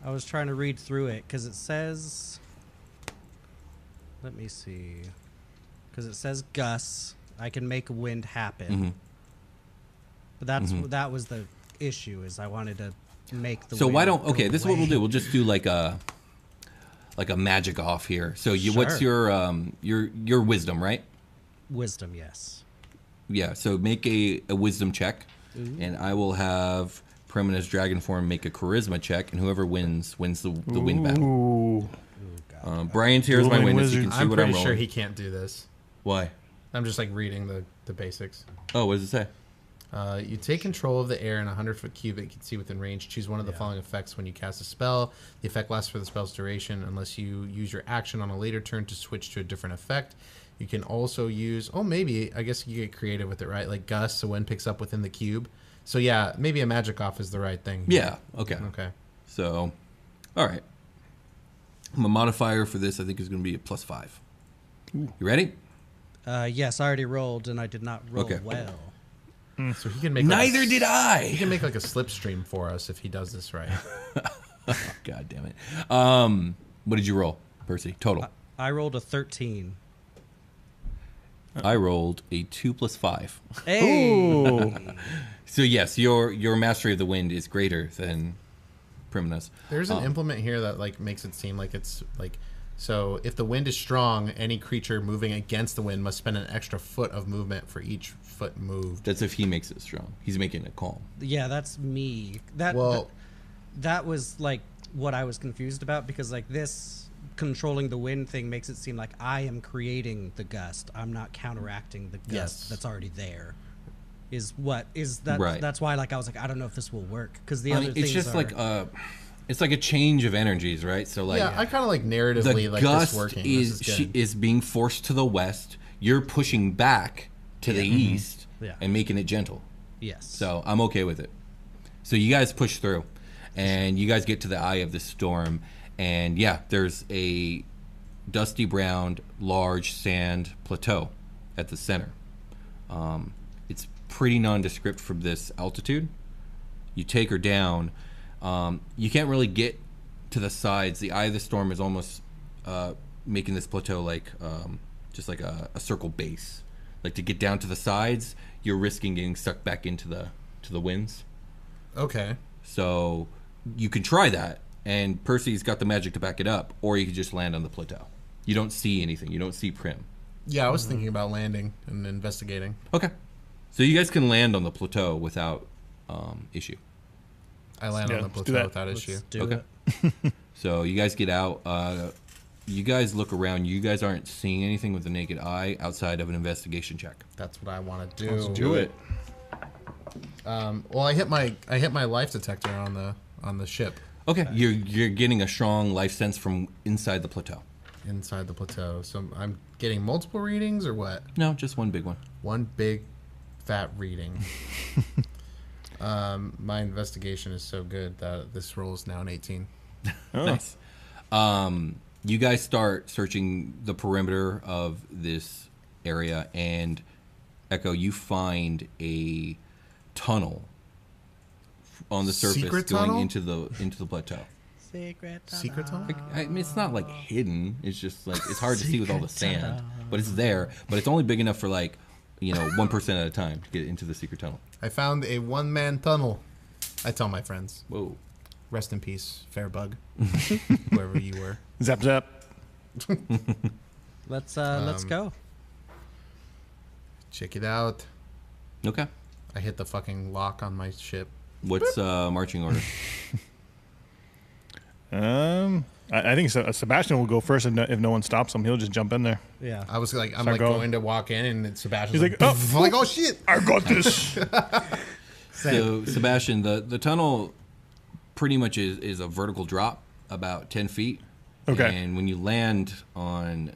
I was trying to read through it because it says. Let me see, because it says Gus. I can make wind happen. Mm-hmm. But that's that was the issue is I wanted to make the. So why don't okay? go This is what we'll do. We'll just do like a like a magic off here. So you, what's your um your your wisdom, right? Wisdom, yes. Yeah. So make a, a wisdom check, and I will have Primina's Dragon Form make a charisma check, and whoever wins wins the the win battle. Um, Brian's here as my Dueling witness. You can wizards. see I'm what pretty I'm sure rolling. he can't do this. Why? I'm just like reading the the basics. Oh, what does it say? Uh, you take control of the air in a 100 foot cube that you can see within range. Choose one of the following effects when you cast a spell. The effect lasts for the spell's duration unless you use your action on a later turn to switch to a different effect. You can also use, oh, maybe, I guess you get creative with it, right? Like gust, so wind picks up within the cube. So, yeah, maybe a magic off is the right thing. Yeah. Okay. Okay. So, all right. My modifier for this, I think, is going to be a plus five. You ready? Uh, yes, I already rolled and I did not roll Okay. well. So he can make. like, a Neither s- did He can make like a slipstream for us if he does this right. God damn it. Um, what did you roll, Percy? Total. I rolled a 13. I rolled a two plus five. Hey! So yes, your your mastery of the wind is greater than Primina's. There's an Um, implement here that like makes it seem like it's like so if the wind is strong, any creature moving against the wind must spend an extra foot of movement for each foot moved. That's if he makes it strong. He's making it calm. Yeah, that's me. That Well- that was like what I was confused about because like this controlling the wind thing makes it seem like I am creating the gust. I'm not counteracting the gust Yes. that's already there. Is what is that? Right. That's why like I was like I don't know if this will work because the I other mean, it's just are, like a, it's like a change of energies, right? So like, yeah, I kind of like the narratively like gust this working. is this is she, is being forced to the west. You're pushing back to the east Yeah. and making it gentle. yes. So I'm okay with it. So you guys push through, and you guys get to the eye of the storm, and yeah, there's a dusty brown, large sand plateau at the center. Um, it's pretty nondescript from this altitude. You take her down. Um, you can't really get to the sides. The eye of the storm is almost uh, making this plateau like um, just like a, a circle base. Like to get down to the sides, you're risking getting sucked back into the to the winds. okay. So you can try that, and Percy's got the magic to back it up, or you could just land on the plateau. You don't see anything. You don't see Prim. Yeah, I was thinking about landing and investigating. Okay. So you guys can land on the plateau without um, issue. I land Yeah, on the let's do plateau that. without Let's issue. do Okay. it. So you guys get out. Uh, you guys look around. You guys aren't seeing anything with the naked eye outside of an investigation check. That's what I want to do. Let's Do it. Um, well, I hit my I hit my life detector on the on the ship Okay. You're you're getting a strong life sense from inside the plateau. inside the plateau. So I'm getting multiple readings or what? No, just one big one. One big fat reading. um, my investigation is so good that this roll is now an 18. Nice. Um, you guys start searching the perimeter of this area, and Echo, you find a tunnel on the surface Secret going tunnel? into the into the plateau. Secret. tunnel. Secret tunnel? Like, I mean, it's not like hidden. It's just like it's hard to see with all the sand, but it's there. But it's only big enough for like you know one person at a time to get into the secret tunnel. I found a one man tunnel. I tell my friends, Whoa. rest in peace, firbolg. whoever you were. Zap zap. Let's uh let's Um, go. Check it out. Okay. I hit the fucking lock on my ship. What's uh, marching order? Um, I, I think Se- Sebastian will go first if no, if no one stops him. He'll just jump in there. Yeah. I was like, I'm Start like going. going to walk in, and Sebastian's He's like, like, "Pff." I'm like, oh shit. I got this. So Sebastian, the the tunnel pretty much is is a vertical drop about ten feet. Okay. And when you land on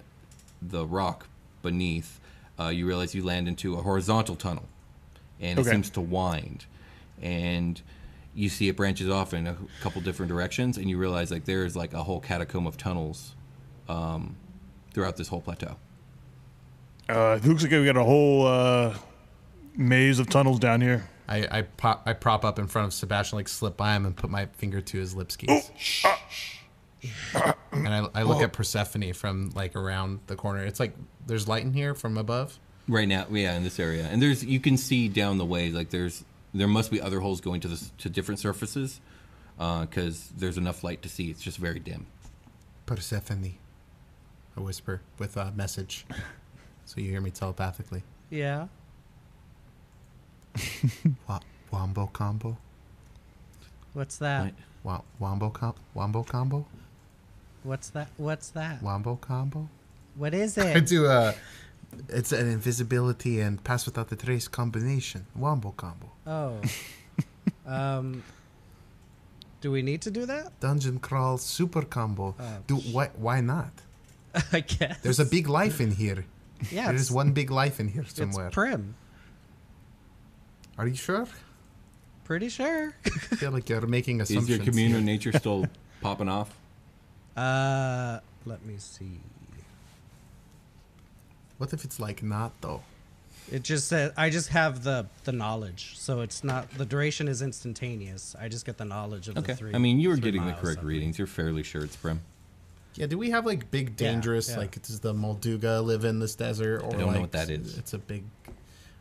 the rock beneath, uh, you realize you land into a horizontal tunnel, and it Okay. seems to wind, and you see it branches off in a couple different directions, and you realize like there's like a whole catacomb of tunnels, um, throughout this whole plateau. uh, it looks like we got a whole uh, maze of tunnels down here. I I pop I prop up in front of Sebastian, like slip by him, and put my finger to his lips keys. and I, I look at Persephone from like around the corner. It's like there's light in here from above. Right now, yeah, in this area, and there's you can see down the way like there's there must be other holes going to this to different surfaces, uh, because there's enough light to see. It's just very dim. Persephone, I whisper with a message, so you hear me telepathically. Yeah. Wa- wombo combo, What's that? Right. Wa- wombo com- wombo combo, What's that? What's that? wombo combo. What is it? I do a. It's an invisibility and pass without the trace combination. Wombo combo. Oh. um. Do we need to do that? Dungeon crawl super combo. Oh, do why? Why not? I guess. There's a big life in here. Yeah. There it's, is one big life in here It's somewhere. prim. Are you sure? Pretty sure. I feel like you're making assumptions. Is your communal nature still popping off? Uh. Let me see. What if it's like not though? It just said I just have the the knowledge, so it's not the duration is instantaneous. I just get the knowledge of Okay. the three. I mean, you were getting the correct readings. You're fairly sure it's Prim. Yeah. Do we have like big dangerous yeah. like does the Molduga live in this desert or I don't know like what that is. It's a big.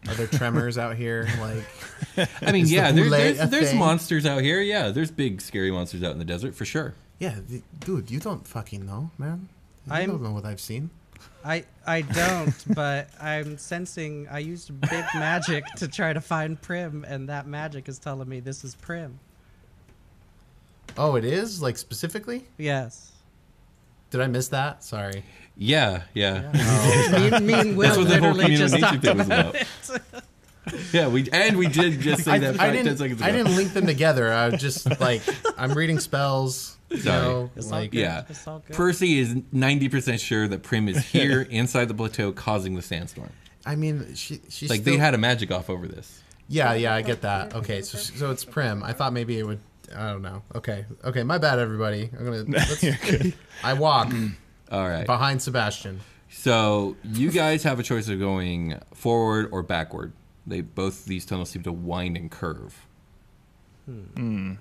Are there tremors out here? Like, I mean, Is the yeah, there, there's, there's monsters out here. Yeah, there's big scary monsters out in the desert for sure. yeah, th- dude, you don't fucking know, man. I'm- don't know what I've seen. I I don't, but I'm sensing. I used big magic to try to find Prim, and that magic is telling me this is Prim. Oh, it is like specifically. Yes. Did I miss that? Sorry. Yeah, yeah. Oh, me, and- me and Will That's what the whole literally just community talked thing was about about. it. Yeah, we and we did just say I, that I five, ten didn't. seconds ago. I didn't link them together. I was just like, I'm reading spells. You Sorry. know, It's all like good. Yeah, It's all good. Percy is ninety percent sure that Prim is here inside the plateau, causing the sandstorm. I mean, she she's Like still, they had a magic off over this. Yeah, yeah, I get that. Okay, so so it's Prim. I thought maybe it would. I don't know. Okay, okay, my bad, everybody. I'm gonna. Let's, I walk All right. behind Sebastian. So you guys have a choice of going forward or backward. They both these tunnels seem to wind and curve. Hmm.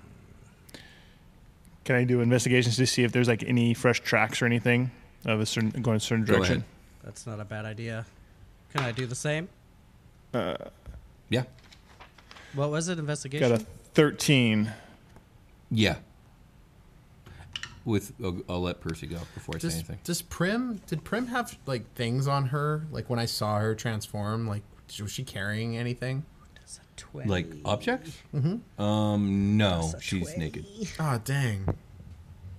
Can I do investigations to see if there's like any fresh tracks or anything of a certain going a certain Go direction? ahead. That's not a bad idea. Can I do the same? Uh, yeah. What was it? Investigation. Got a 13. Yeah. With I'll, I'll let Percy go before I say Does, anything. does Prim did Prim have like things on her? Like when I saw her transform, like was she carrying anything? It's a 20. Like objects? Mm-hmm. Um, no, she's naked. Oh dang!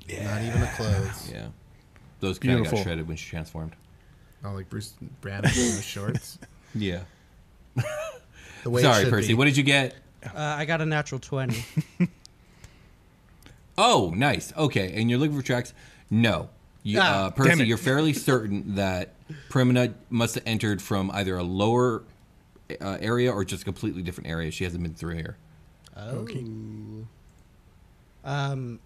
Yeah. Not even the clothes. Yeah, those kind of got Beautiful. shredded when she transformed. Oh, like Bruce Banner in those shorts. Yeah. The way it Sorry, should Percy. be. What did you get? Uh, I got a natural 20. Oh, nice. Okay, and you're looking for tracks? No. You, Ah, uh, damn Percy, it. you're fairly certain that Primina must have entered from either a lower uh, area or just a completely different area. She hasn't been through here. Oh. Um,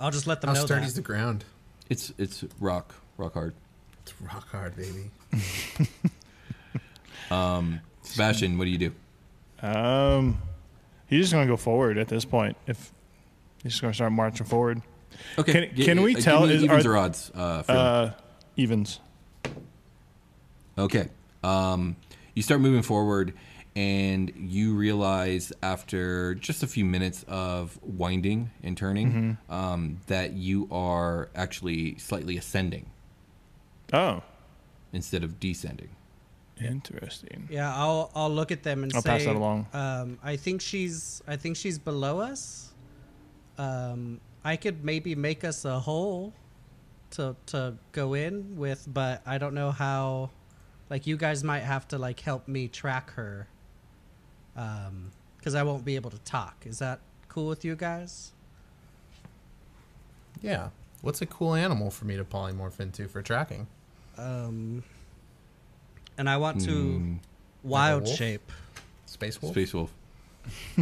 I'll just let them How know sturdy's that. the ground? It's it's rock, rock hard. It's rock hard, baby. um, Sebastian, what do you do? Um, he's just gonna go forward at this point. If he's just gonna start marching forward. Okay. Can- gi- can we uh, give tell me is- evens are- or odds? Uh, Uh, evens. Okay. Um, you start moving forward, and you realize after just a few minutes of winding and turning um, that you are actually slightly ascending Oh, instead of descending. interesting. Yeah, I'll I'll look at them and I'll say. pass that along. Um, I think she's I think she's below us. Um, I could maybe make us a hole to to go in with, but I don't know how. Like you guys might have to like help me track her. Um, because I won't be able to talk. Is that cool with you guys? Yeah. What's a cool animal for me to polymorph into for tracking? Um, and I want to Mm, wild wolf? shape. Space wolf. Space Wolf.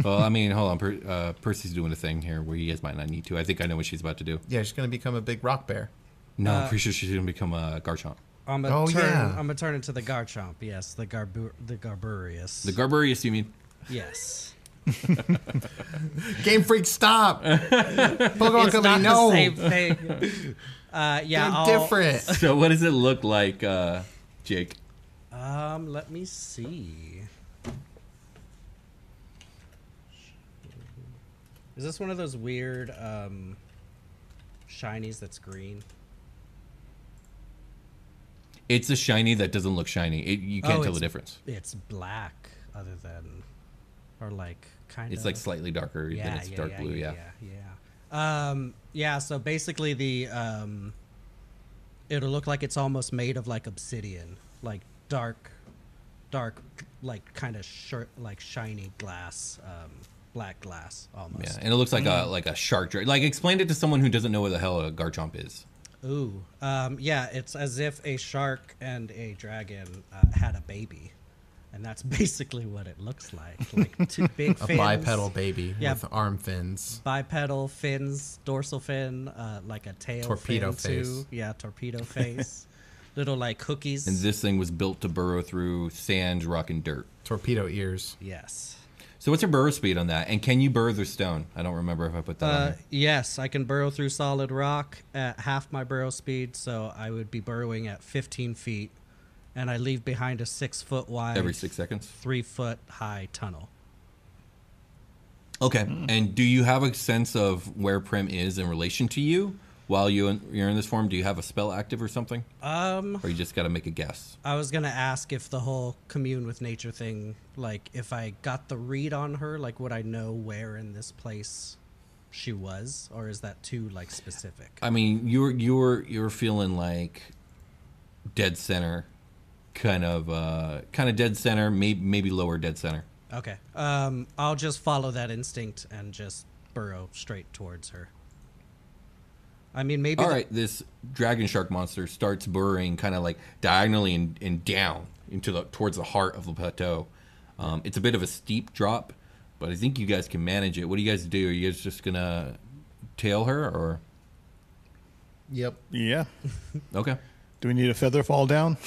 well, I mean, hold on. Per, uh, Percy's doing a thing here where you guys might not need to. I think I know what she's about to do. Yeah, she's gonna become a big rock bear. No, Uh, I'm pretty sure she's going to become a Garchomp. I'm gonna Oh, turn. yeah. I'm gonna turn into the Garchomp. Yes, the Garbu- the Garburius. The Garburius, you mean? yes. Game Freak, stop! Pokemon it's Company, not no. the same thing. Uh, yeah, They're I'll, different. So, what does it look like, uh, Jake? Um, let me see. Is this one of those weird um, shinies that's green? It's a shiny that doesn't look shiny. It, you can't Oh, tell the difference. It's black, other than, or like kind of. It's like slightly darker than its dark blue. Yeah. yeah, yeah. Um, yeah. So basically, the um, it'll look like it's almost made of like obsidian, like dark, dark, like kind of shirt, like shiny glass, um, black glass almost. Yeah, and it looks like a like a shark. dra- Like explain it to someone who doesn't know what the hell a Garchomp is. Ooh, um, yeah. It's as if a shark and a dragon uh, had a baby, and that's basically what it looks like. Like two big A bipedal baby Yeah. with arm fins. bipedal fins, dorsal fin, uh, like a tail Torpedo fin face. too. Yeah, torpedo face. Little like cookies. And this thing was built to burrow through sand, rock, and dirt. Torpedo ears. yes. So what's your burrow speed on that? And can you burrow through stone? I don't remember if I put that on Uh, there. yes, I can burrow through solid rock at half my burrow speed, so I would be burrowing at 15 feet, and I leave behind a six foot wide, Every six seconds. three foot high tunnel. Okay. And do you have a sense of where Prim is in relation to you while you you're in this form? Do you have a spell active or something, Um, or you just got to make a guess? I was gonna ask if the whole commune with nature thing, like if I got the read on her, like would I know where in this place she was, or is that too like specific? I mean, you're you're you're feeling like dead center, kind of uh, kind of dead center, maybe maybe lower dead center. Okay. Um, I'll just follow that instinct and just burrow straight towards her. I mean, maybe. All the- right, this dragon shark monster starts burrowing kind of like diagonally and, and down into the towards the heart of the plateau. Um, it's a bit of a steep drop, but I think you guys can manage it. What do you guys do? Are you guys just gonna tail her or Yep. Yeah. okay? Do we need a feather fall down?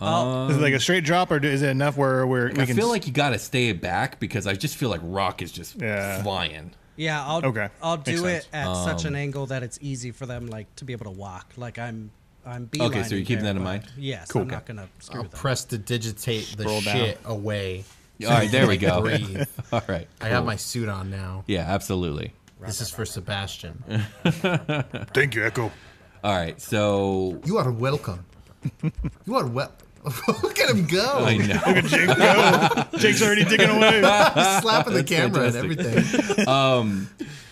Um, is it like a straight drop, or is it enough where where we I can? feel like you got to stay back because I just feel like rock is just Yeah. flying. Yeah, I'll Okay, I'll makes do it sense. at such Um, an angle that it's easy for them like to be able to walk. Like I'm I'm Okay, so you're keeping there, that in mind? Yes, Cool. I'm not gonna screw I'll them. prestidigitate the Scroll down. shit away. All right, there we go. Breathe. All right, I have my suit on now. yeah, absolutely. This is for Sebastian. Thank you, Echo. All right, so You are welcome. You are well. Look at him go. I know. Look at Jake go. Jake's already digging away. He's slapping the camera fantastic. and everything. Um,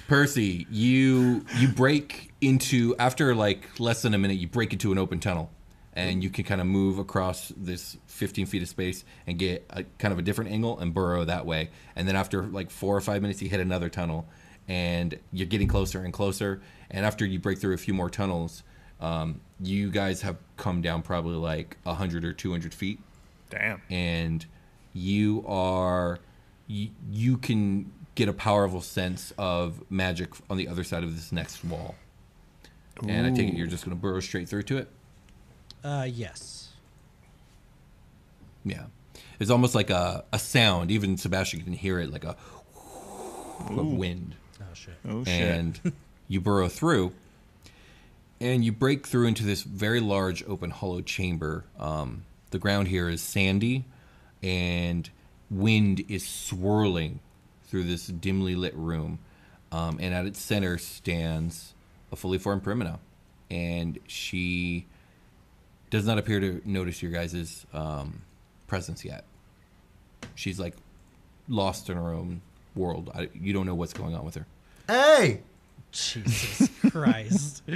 Percy, you you break into after like less than a minute, you break into an open tunnel, and you can kind of move across this 15 feet of space and get a kind of a different angle and burrow that way. And then after like four or five minutes, you hit another tunnel, and you're getting closer and closer. And after you break through a few more tunnels, um, you guys have come down probably like 100 or 200 feet Damn. and you are you, you can get a powerful sense of magic on the other side of this next wall and i take it you're just going to burrow straight through to it Uh, yes. yeah it's almost like a, a sound even sebastian can hear it like a, a wind Oh shit. Oh shit. and you burrow through and you break through into this very large open hollow chamber. Um, the ground here is sandy and wind is swirling through this dimly lit room. Um, and at its center stands a fully formed primina and she does not appear to notice your guys' um, presence yet. She's like lost in her own world. I, you don't know what's going on with her. Hey, Jesus Christ!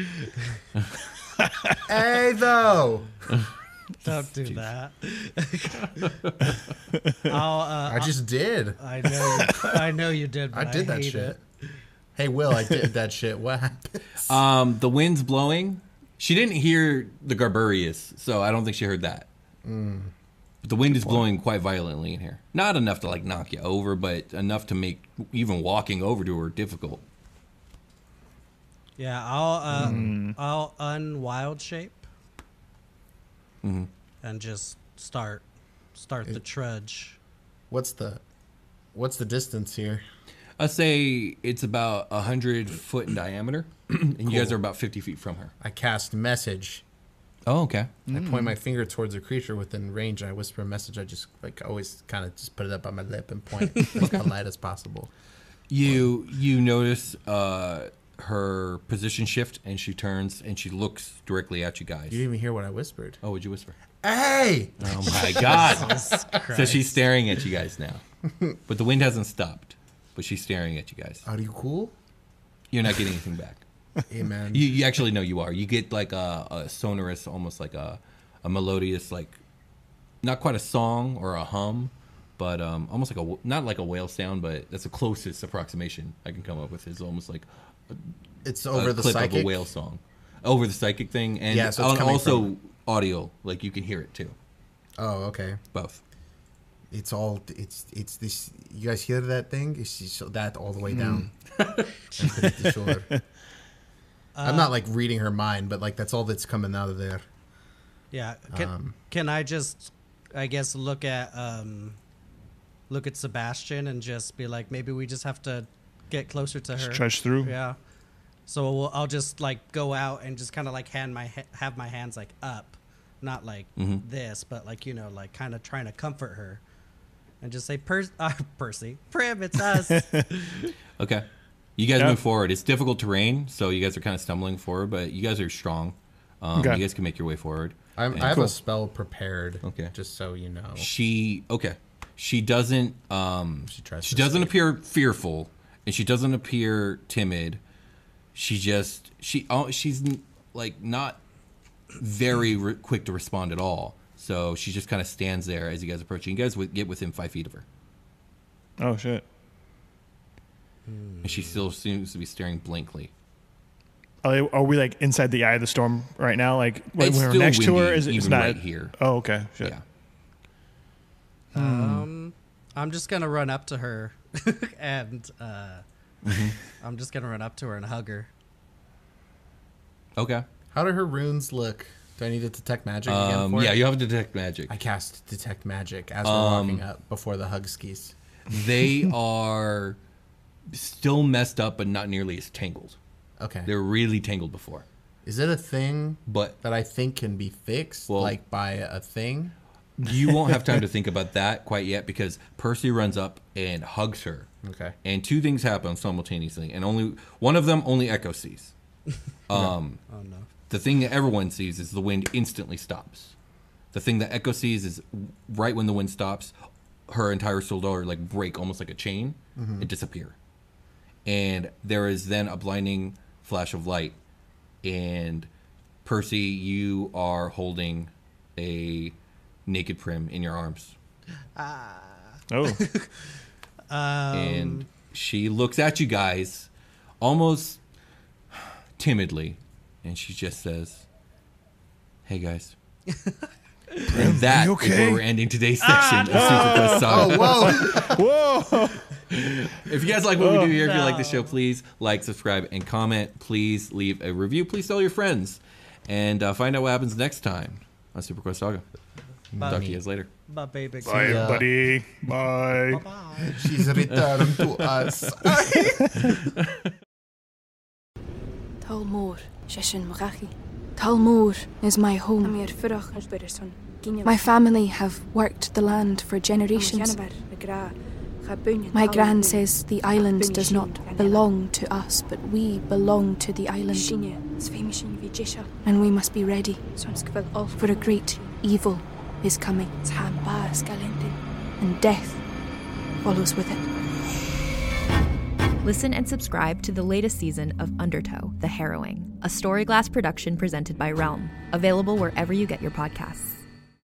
hey, though. Don't do that. I'll, uh, I just did. I know. You, I know you did. But I did that shit. it. Hey, Will, I did that shit. What happened? Um, the wind's blowing. She didn't hear the Garburius, so I don't think she heard that. But the wind is blowing quite violently in here. Not enough to like knock you over, but enough to make even walking over to her difficult. Yeah, I'll uh, I'll unwild shape and just start start the trudge. What's the, what's the distance here? I say it's about a hundred foot in diameter, and you guys are about fifty feet from her. I cast message. Oh, okay. I point my finger towards a creature within range. And I whisper a message. I just like always kind of just put it up on my lip and point as polite as possible. You you notice uh, her position shift, and she turns and she looks directly at you guys. You didn't even hear what I whispered. Oh, would you whisper? Hey, Oh my god! so she's staring at you guys now, but the wind hasn't stopped. But she's staring at you guys. are you cool? You're not getting anything back. Man. You, you actually know you are. You get like a, a sonorous, almost like a, a melodious, like not quite a song or a hum, but um, almost like a not like a whale sound, but that's the closest approximation I can come up with. Is almost like it's a over the clip psychic. of a whale song, over the psychic thing, and Yeah, so it's also from- audio. Like you can hear it too. Oh, okay. Both. It's all. It's it's this. You guys hear that thing? It's just that all the way down. I'm. I'm not like reading her mind, but like that's all that's coming out of there. Yeah. Can, Um, can I just, I guess, look at um, look at Sebastian and just be like, maybe we just have to get closer to her. Just trudge through. Yeah. So we'll, I'll just like go out and just kind of like hand my ha- have my hands like up, not like Mm-hmm. this, but like you know, like kind of trying to comfort her, and just say, per- uh, "Percy, Prim, it's us." Okay. You guys Yeah. move forward. It's difficult terrain, so you guys are kind of stumbling forward, but you guys are strong. Um, Okay. You guys can make your way forward. I'm, And- I have Cool. a spell prepared. Okay. Just so you know. She okay. She doesn't. Um, She tries She doesn't escape. appear fearful, and she doesn't appear timid. She just she oh she's like not very re- quick to respond at all. So she just kind of stands there as you guys approach. You guys get within five feet of her, Oh shit. and she still seems to be staring blankly. Are, they, are we like inside the eye of the storm right now? Like when we're still next to her, is it, it's even not right here. Oh okay. Shit. Yeah. um, I'm just gonna run up to her, and uh, Mm-hmm. I'm just gonna run up to her and hug her. Okay. How do her runes look? Do I need to detect magic again Um, for yeah, it? you have to detect magic. I cast detect magic as we're Um, walking up before the hug skis. They are still messed up, but not nearly as tangled. Okay. They're really tangled before, Is it a thing but that I think can be fixed, Well- like by a thing? You won't have time to think about that quite yet because Percy runs up and hugs her, Okay. and two things happen simultaneously, and only one of them only Echo sees. Um, Oh no. the thing that everyone sees is the wind instantly stops. The thing that Echo sees is right when the wind stops, her entire solar like break almost like a chain and disappear. And there is then a blinding flash of light, and Percy, you are holding a naked Prim in your arms, ah. Oh. Um, and she looks at you guys almost timidly, and she just says, "Hey guys." and that is you okay? where we're ending today's section of Super ah, Quest Saga. Oh, whoa! Whoa. If you guys like what we do oh. here, if you like the show, please like, subscribe, and comment. Please leave a review. Please tell your friends. And uh, find out what happens next time on Super Quest Saga. Talk to you guys later. Bye, baby. Bye, ya. buddy. Bye. Bye. She's returned to us. Talmor, Shishin Marachi. Talmor is my home. My family have worked the land for generations. My gran says the island does not belong to us, but we belong to the island. And we must be ready, for a great evil is coming, hamper scalenti. and death follows with it. Listen and subscribe to the latest season of Undertow, The Harrowing, a Storyglass production presented by Realm, available wherever you get your podcasts.